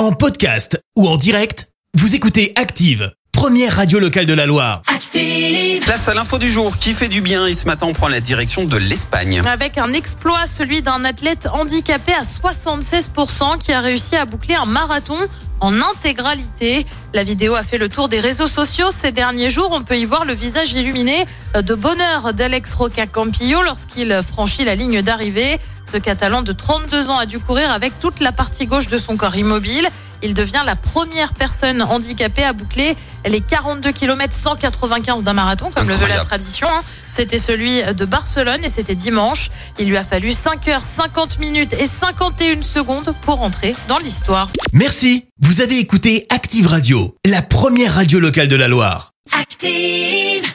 En podcast ou en direct, vous écoutez Active, première radio locale de la Loire. Active. Place à l'info du jour qui fait du bien et ce matin on prend la direction de l'Espagne. Avec un exploit, celui d'un athlète handicapé à 76% qui a réussi à boucler un marathon en intégralité. La vidéo a fait le tour des réseaux sociaux ces derniers jours. On peut y voir le visage illuminé de bonheur d'Alex Roca Campillo lorsqu'il franchit la ligne d'arrivée. Ce Catalan de 32 ans a dû courir avec toute la partie gauche de son corps immobile. Il devient la première personne handicapée à boucler les 42 km 195 d'un marathon, comme le veut la tradition. hein. C'était celui de Barcelone et c'était dimanche. Il lui a fallu 5 heures 50 minutes et 51 secondes pour entrer dans l'histoire. Merci, vous avez écouté Active Radio, la première radio locale de la Loire. Active.